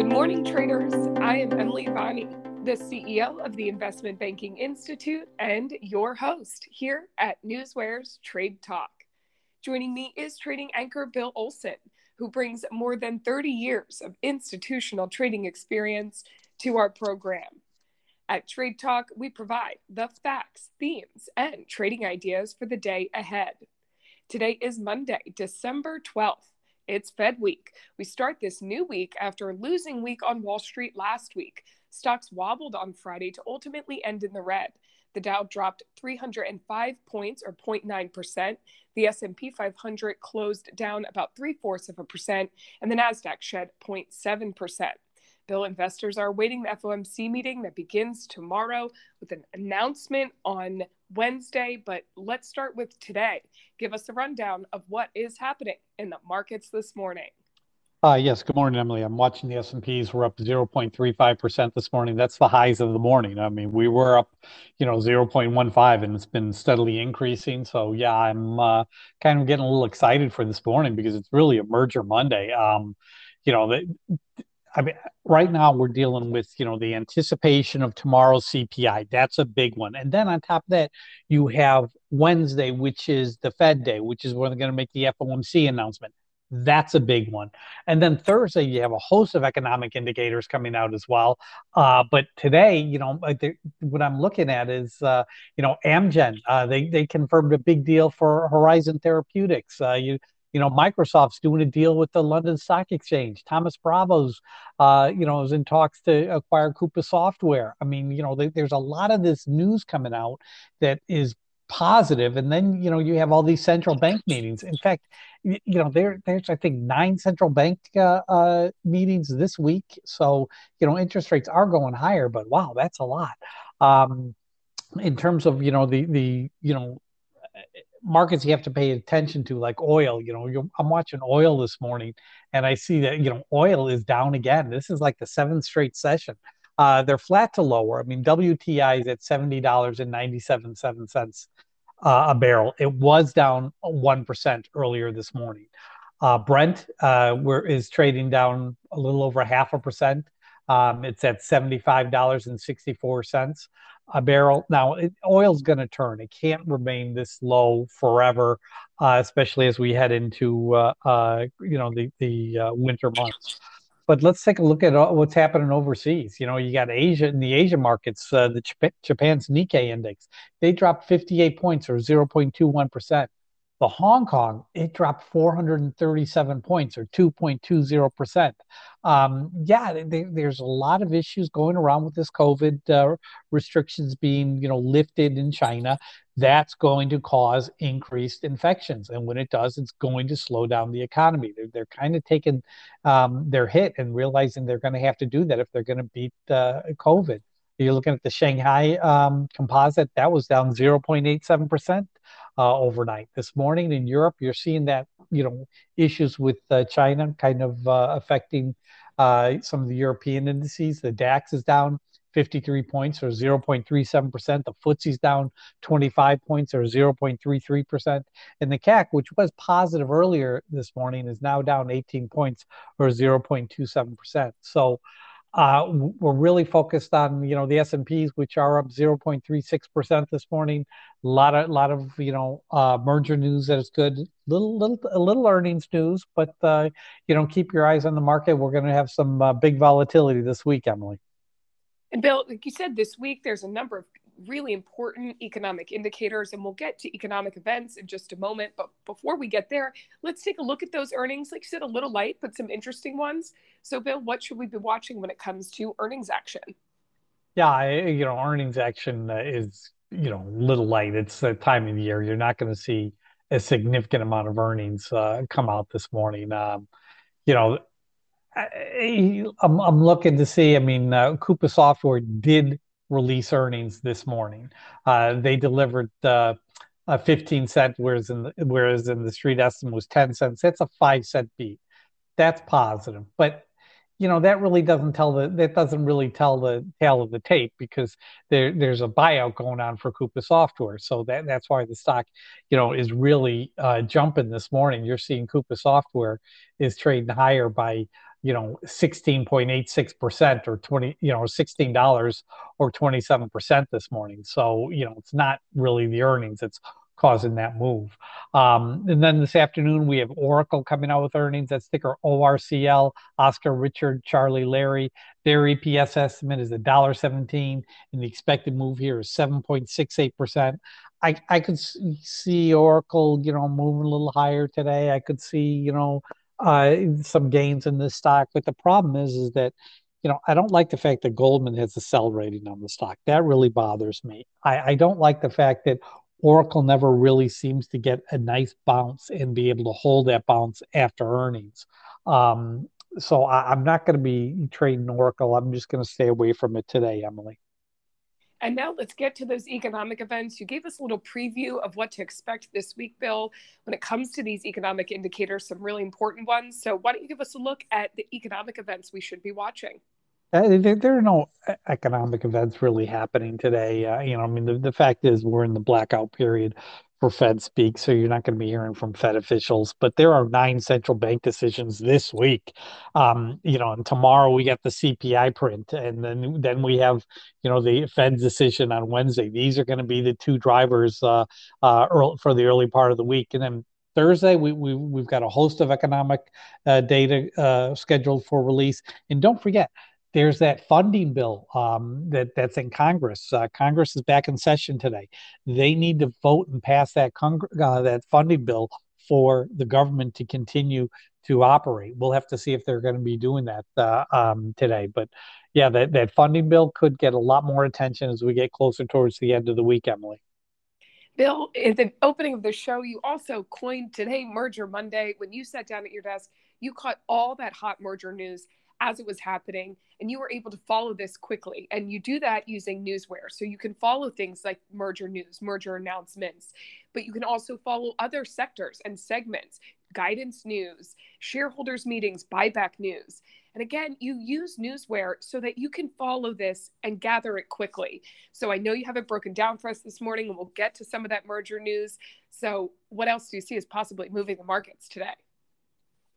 Good morning, traders. I am Emily Vani, the CEO of the Investment Banking Institute and your host here at Newsware's Trade Talk. Joining me is trading anchor Bill Olson, who brings more than 30 years of institutional trading experience to our program. At Trade Talk, we provide the facts, themes, and trading ideas for the day ahead. Today is Monday, December 12th. It's Fed week. We start this new week after a losing week on Wall Street last week. Stocks wobbled on Friday to ultimately end in the red. The Dow dropped 305 points or 0.9%. The S&P 500 closed down about 3 fourths of a percent, and the Nasdaq shed 0.7%. Bill, investors are awaiting the FOMC meeting that begins tomorrow with an announcement on Wednesday. But let's start with today. Give us a rundown of what is happening in the markets this morning. Uh, yes, good morning, Emily. I'm watching the S&Ps. We're up 0.35% this morning. That's the highs of the morning. I mean, we were up, you know, 0.15 and it's been steadily increasing. So, yeah, I'm uh, kind of getting a little excited for this morning because it's really a merger Monday. Um, you know, the, I mean, right now we're dealing with, you know, the anticipation of tomorrow's CPI. That's a big one. And then on top of that, you have Wednesday, which is the Fed day, which is where they're going to make the FOMC announcement. That's a big one. And then Thursday, you have a host of economic indicators coming out as well. Uh, but today, you know, what I'm looking at is, uh, you know, Amgen. Uh, they they confirmed a big deal for Horizon Therapeutics. Uh, you you know, Microsoft's doing a deal with the London Stock Exchange. Thomas Bravo's, uh, you know, is in talks to acquire Coupa Software. I mean, you know, they, there's a lot of this news coming out that is positive and then you know you have all these central bank meetings in fact you, know there there's i think nine central bank uh, uh, meetings this week so you know interest rates are going higher but wow that's a lot um, in terms of you know the the you know markets you have to pay attention to, like oil. You know, I'm watching oil this morning, and I see that you know oil is down again. This is like the seventh straight session. Uh, they're flat to lower. I mean, WTI is at seventy dollars and ninety seven seven cents uh, a barrel. It was down one percent earlier this morning. Uh, Brent uh, where, is trading down a little over half a percent. Um, it's at seventy five dollars and sixty four cents a barrel. Now, it, oil's going to turn. It can't remain this low forever, uh, especially as we head into uh, uh, you know the the uh, winter months. But let's take a look at uh, what's happening overseas. You know, you got Asia in the Asia markets. Uh, the Japan's Nikkei index they dropped 58 points or 0.21 percent. The Hong Kong, it dropped 437 points or 2.20%. Um, yeah, they, there's a lot of issues going around with this COVID uh, restrictions being, you know, lifted in China. That's going to cause increased infections. And when it does, it's going to slow down the economy. They're, they're kind of taking um, their hit and realizing they're going to have to do that if they're going to beat uh, COVID. You're looking at the Shanghai um, composite, that was down 0.87% uh, overnight. This morning in Europe, you're seeing that, you know, issues with uh, China kind of uh, affecting uh, some of the European indices. The DAX is down 53 points or 0.37%. The FTSE's down 25 points or 0.33%. And the CAC, which was positive earlier this morning, is now down 18 points or 0.27%. So, uh, we're really focused on you know the S and P's, which are up 0.36 percent this morning. A lot of lot of you know uh, merger news that is good. Little little a little earnings news, but uh, you know keep your eyes on the market. We're going to have some uh, big volatility this week, Emily. And Bill, like you said, this week there's a number of really important economic indicators, and we'll get to economic events in just a moment. But before we get there, let's take a look at those earnings. Like you said, a little light, but some interesting ones. So, Bill, what should we be watching when it comes to earnings action? Yeah, you know, earnings action is you know little light. It's the time of the year. You're not going to see a significant amount of earnings uh, come out this morning. Um, you know, I, am I'm looking to see. I mean, uh, Coupa Software did release earnings this morning. Uh, they delivered uh, a 15 cent, whereas in the, whereas in the street estimate was 10 cents. That's a five cent beat. That's positive, but you know that really doesn't tell the that doesn't really tell the tale of the tape because there there's a buyout going on for Coupa Software. So that that's why the stock, you know, is really uh, jumping this morning. You're seeing Coupa Software is trading higher by you know, 16.86% or 20, you know, $16 or 27% this morning. So, you know, it's not really the earnings, it's causing that move. Um, and then this afternoon, we have Oracle coming out with earnings. That's ticker ORCL, Oscar, Richard, Charlie, Larry. Their EPS estimate is $1.17, and the expected move here is 7.68%. I, I could see Oracle, you know, moving a little higher today. I could see, you know, uh, some gains in this stock. But the problem is, is that, you know, I don't like the fact that Goldman has a sell rating on the stock. That really bothers me. I, I don't like the fact that Oracle never really seems to get a nice bounce and be able to hold that bounce after earnings. Um, so I, am not going to be trading Oracle. I'm just going to stay away from it today, Emily. And now let's get to those economic events. You gave us a little preview of what to expect this week, Bill, when it comes to these economic indicators, some really important ones. So, why don't you give us a look at the economic events we should be watching? Uh, there, there, are no economic events really happening today. Uh, you know, I mean, the, the fact is we're in the blackout period for Fed speak, so you're not going to be hearing from Fed officials. But there are nine central bank decisions this week. Um, you know, and tomorrow we get the CPI print, and then then we have you know the Fed's decision on Wednesday. These are going to be the two drivers uh, uh, early, for the early part of the week, and then Thursday, we, we, we've got a host of economic uh, data uh, scheduled for release. And don't forget, there's that funding bill um, that that's in Congress. Uh, Congress is back in session today. They need to vote and pass that uh, that funding bill for the government to continue to operate. We'll have to see if they're going to be doing that uh, um, today. But yeah, that that funding bill could get a lot more attention as we get closer towards the end of the week, Emily. Bill, in the opening of the show, you also coined today Merger Monday. When you sat down at your desk, you caught all that hot merger news as it was happening and you were able to follow this quickly. And you do that using newsware so you can follow things like merger news merger announcements but you can also follow other sectors and segments guidance news shareholders meetings buyback news. And again you use newsware so that you can follow this and gather it quickly. So i know you have it broken down for us this morning and we'll get to some of that merger news. So what else do you see as possibly moving the markets today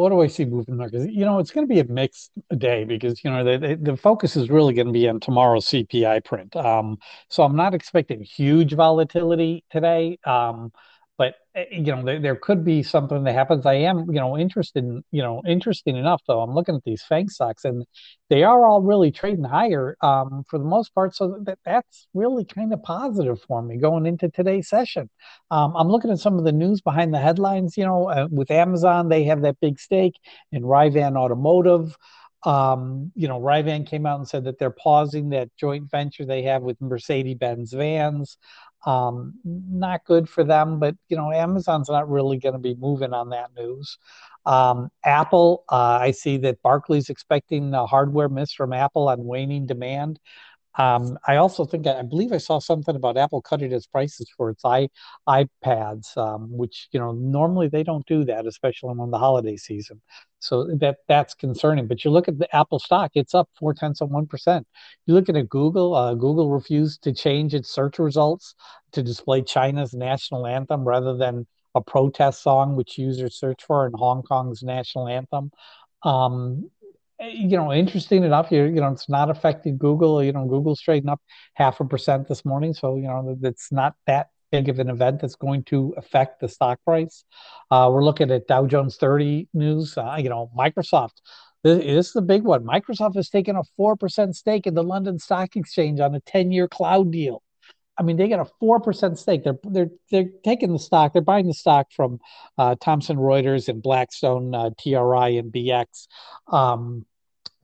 what do I see moving there? Because you know it's going to be a mixed day because you know the the focus is really going to be on tomorrow's CPI print. Um, so I'm not expecting huge volatility today. Um, but eh, you know there, there could be something that happens. I am you know interested in you know interesting enough though i'm looking at these fang stocks and they are all really trading higher um, for the most part so that that's really kind of positive for me going into today's session. Um, i'm looking at some of the news behind the headlines you know uh, with amazon they have that big stake in rivian automotive. Um, you know, Rivian came out and said that they're pausing that joint venture they have with Mercedes-Benz vans. Um, not good for them, but you know, Amazon's not really going to be moving on that news. Um, Apple, uh, I see that Barclays expecting a hardware miss from Apple on waning demand. Um, I also think I believe I saw something about Apple cutting its prices for its i iPads, um, which you know normally they don't do that, especially in the holiday season. So that that's concerning. But you look at the Apple stock; it's up four tenths of one percent. You look at Google. Uh, Google refused to change its search results to display China's national anthem rather than a protest song, which users search for in Hong Kong's national anthem. Um, you know, interesting enough, you you know, it's not affected Google. You know, Google trading up half a percent this morning, so you know, it's not that big of an event that's going to affect the stock price. Uh, we're looking at Dow Jones 30 news. Uh, you know, Microsoft. This, this is the big one. Microsoft has taken a four percent stake in the London Stock Exchange on a 10-year cloud deal. I mean, they got a four percent stake. They're they're they're taking the stock. They're buying the stock from uh, Thomson Reuters and Blackstone, uh, TRI, and BX. Um,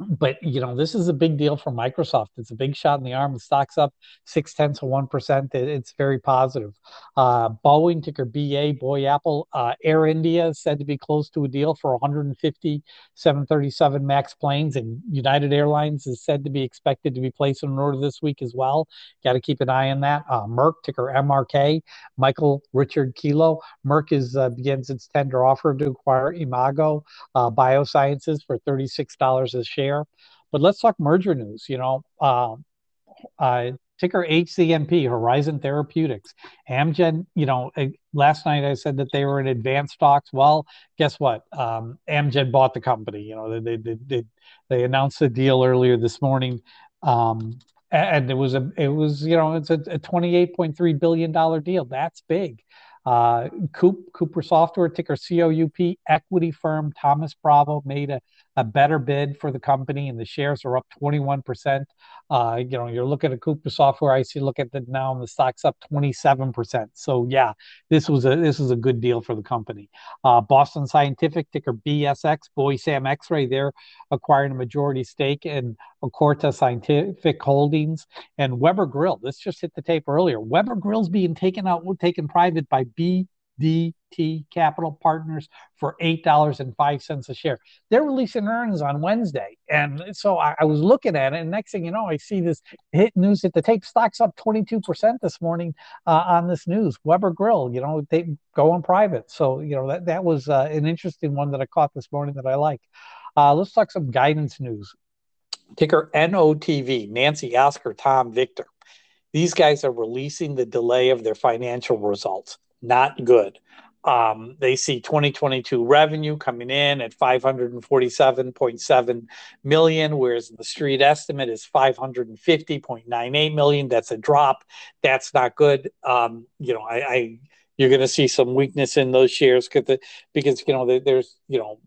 but you know this is a big deal for microsoft. It's a big shot in the arm. The stock's up six tenths of one percent. It's very positive. Uh, boeing ticker ba boy apple uh, air india is said to be close to a deal for 150 737 max planes and united airlines is said to be expected to be placing an order this week as well. Got to keep an eye on that. Uh, merck ticker mrk michael richard kilo merck is uh, begins its tender offer to acquire imago uh, biosciences for $36 a share but let's talk merger news. You know, uh, uh, ticker HZNP, Horizon Therapeutics. Amgen, you know, eh, last night I said that they were in advanced stocks. Well, guess what? Um, Amgen bought the company. You know, they, they, they, they announced a deal earlier this morning. Um, and it was a, it was, you know, it's a, a $28.3 billion deal. That's big. Uh, Coop, Coupa Software, ticker COUP, equity firm Thomas Bravo made a, a better bid for the company, and the shares are up 21%. Uh, you know, you're looking at Coupa Software. I see. Look at the now, and the stock's up 27%. So yeah, this was a this is a good deal for the company. Uh, Boston Scientific, ticker BSX, Boy Sam X-Ray. They're acquiring a majority stake in Acotec Scientific Holdings and Weber Grill. This just hit the tape earlier. Weber Grill's being taken out, taken private by B DT Capital Partners for $8.05 a share. They're releasing earnings on Wednesday. And so I, I, was looking at it, and next thing you know, I see this hit news at the tape. Stocks up 22% this morning uh, on this news. Weber Grill, you know, they go on private. So, you know, that, that was uh, an interesting one that I caught this morning that I like. Uh, let's talk some guidance news. Ticker NOTV, Nancy Oscar, Tom Victor. These guys are releasing the delay of their financial results not good. Um, they see 2022 revenue coming in at 547.7 million, whereas the street estimate is 550.98 million. That's a drop. That's not good. Um, you know, I, I you're going to see some weakness in those shares because because you know there's you know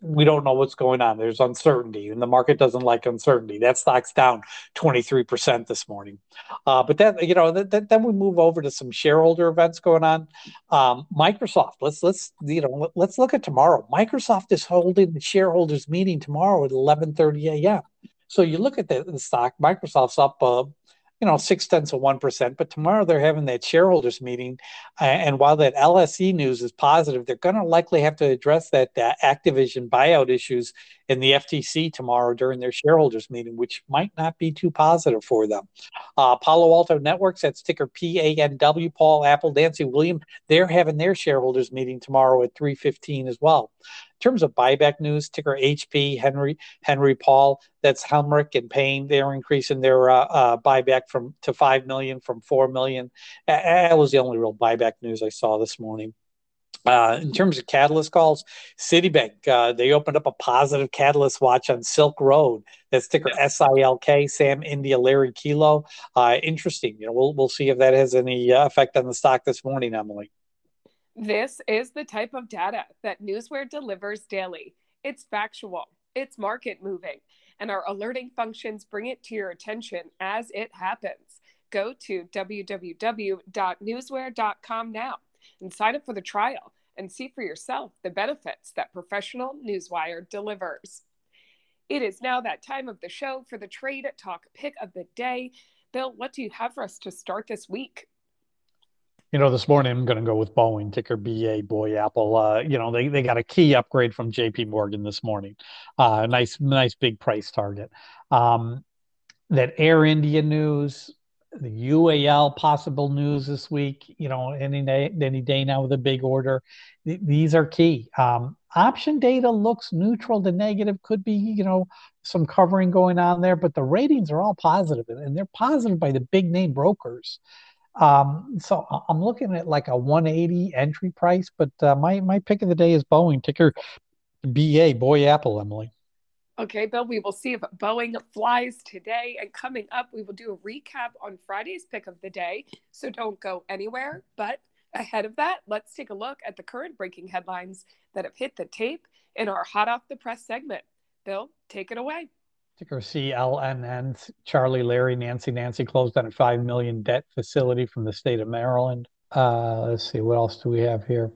we don't know what's going on. There's uncertainty, and the market doesn't like uncertainty. That stock's down 23% this morning. Uh, but then, you know, th- th- then we move over to some shareholder events going on. Um, Microsoft. Let's let's you know let's look at tomorrow. Microsoft is holding the shareholders meeting tomorrow at 11:30 a.m. So you look at the, the stock. Microsoft's up uh, you know, six tenths of 1%. But tomorrow they're having that shareholders meeting. And while that LSE news is positive, they're going to likely have to address that uh, Activision buyout issues in the FTC tomorrow during their shareholders meeting, which might not be too positive for them. Uh, Palo Alto Networks, that's ticker PANW, Paul Apple, Dancy William, they're having their shareholders meeting tomorrow at 3.15 as well. In terms of buyback news, ticker HP, Henry, Henry Paul, that's Helmerich and Payne. They're increasing their uh, uh, buyback from to five million from four million. That was the only real buyback news I saw this morning. Uh, in terms of catalyst calls, Citibank uh, they opened up a positive catalyst watch on Silk Road. That's ticker yeah. SILK. Sam India Larry Kilo. Uh, interesting. You know, we'll we'll see if that has any uh, effect on the stock this morning, Emily. This is the type of data that Newsware delivers daily. It's factual, it's market moving, and our alerting functions bring it to your attention as it happens. Go to www.newsware.com now and sign up for the trial and see for yourself the benefits that professional Newsware delivers. It is now that time of the show for the Trade Talk pick of the day. Bill, what do you have for us to start this week? You know, this morning I'm going to go with Boeing, ticker BA, Boy Apple. Uh, you know, they, they got a key upgrade from JP Morgan this morning. Uh, nice, nice big price target. Um, that Air India news, the UAL possible news this week, you know, any day, any day now with a big order. Th- these are key. Um, option data looks neutral to negative, could be, you know, some covering going on there, but the ratings are all positive and they're positive by the big name brokers. Um, so I'm looking at like a 180 entry price, but uh, my my pick of the day is Boeing ticker BA Boy Apple Emily. Okay, Bill, we will see if Boeing flies today. And coming up, we will do a recap on Friday's pick of the day. So don't go anywhere. But ahead of that, let's take a look at the current breaking headlines that have hit the tape in our hot off the press segment. Bill, take it away. Ticker CLNN, Charlie, Larry, Nancy, Nancy closed on a five million debt facility from the state of Maryland. Uh, let's see, what else do we have here?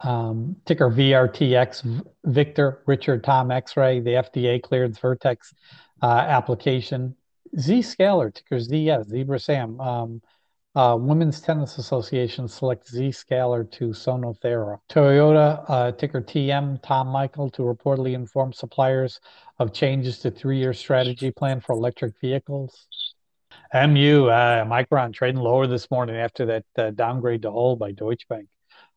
Um, ticker VRTX, Victor, Richard, Tom, X-ray. The FDA cleared Vertex uh, application. Zscaler, ticker ZS, Zebra Sam. Um, uh, Women's Tennis Association selects Zscaler to Sonothera. Toyota, uh, ticker TM, Tom Michael, to reportedly inform suppliers of changes to three-year strategy plan for electric vehicles. MU, uh, Micron trading lower this morning after that uh, downgrade to hold by Deutsche Bank.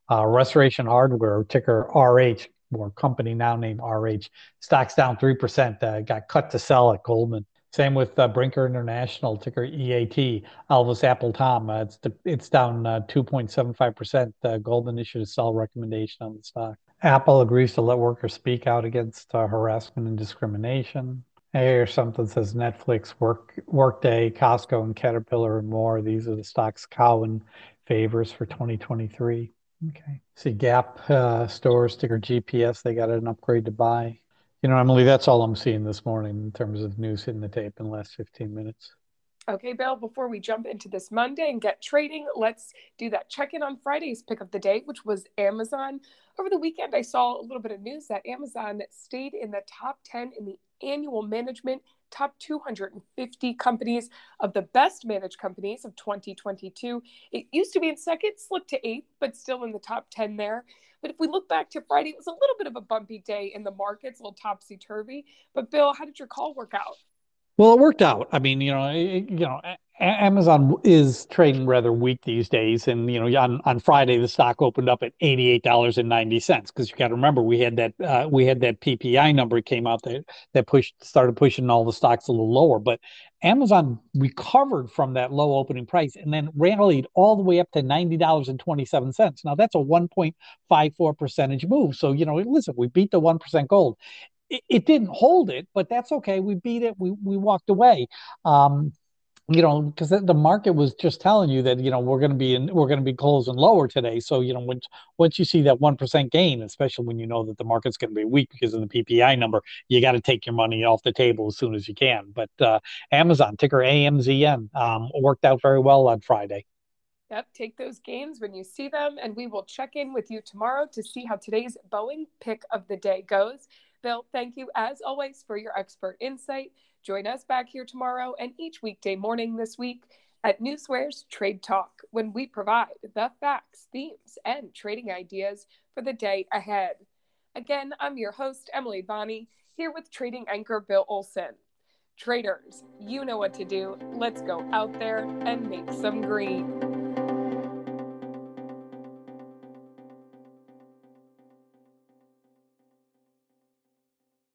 Uh, Restoration Hardware, ticker RH, or company now named RH, stocks down 3%, uh, got cut to sell at Goldman. Same with uh, Brinker International, ticker EAT. Elvis Apple Tom, uh, it's it's down 2.75%. Uh, Goldman issued a sell recommendation on the stock. Apple agrees to let workers speak out against uh, harassment and discrimination. Or something says Netflix, Work Workday, Costco, and Caterpillar, and more. These are the stocks Cowen favors for 2023. Okay. See Gap uh, stores, ticker GPS. They got an upgrade to buy. You know, Emily, that's all I'm seeing this morning in terms of news hitting the tape in the last 15 minutes. Okay, Bill, before we jump into this Monday and get trading, let's do that check in on Friday's pick of the day, which was Amazon. Over the weekend, I saw a little bit of news that Amazon stayed in the top 10 in the annual management top 250 companies of the best managed companies of 2022. It used to be in second, slipped to eighth, but still in the top 10 there. But if we look back to Friday, it was a little bit of a bumpy day in the markets, a little topsy turvy. But Bill, how did your call work out? Well, it worked out. I mean, you know, you know, Amazon is trading rather weak these days, and you know, on, on Friday the stock opened up at eighty eight dollars and ninety cents because you got to remember we had that uh, we had that PPI number came out that that pushed started pushing all the stocks a little lower, but Amazon recovered from that low opening price and then rallied all the way up to ninety dollars and twenty seven cents. Now that's a one point five four percentage move. So you know, listen, we beat the one percent gold. It, didn't hold it, but that's okay. We beat it. We we walked away. Um, you know, because the market was just telling you that you know we're going to be in, we're going to be closing lower today. So you know, once once you see that one percent gain, especially when you know that the market's going to be weak because of the PPI number, you got to take your money off the table as soon as you can. But uh, Amazon ticker AMZN um, worked out very well on Friday. Yep, take those gains when you see them, and we will check in with you tomorrow to see how today's Boeing pick of the day goes. Bill, thank you as always for your expert insight. Join us back here tomorrow and each weekday morning this week at Newsware's Trade Talk when we provide the facts, themes, and trading ideas for the day ahead. Again, I'm your host, Emily Bonney, here with trading anchor Bill Olson. Traders, you know what to do. Let's go out there and make some green.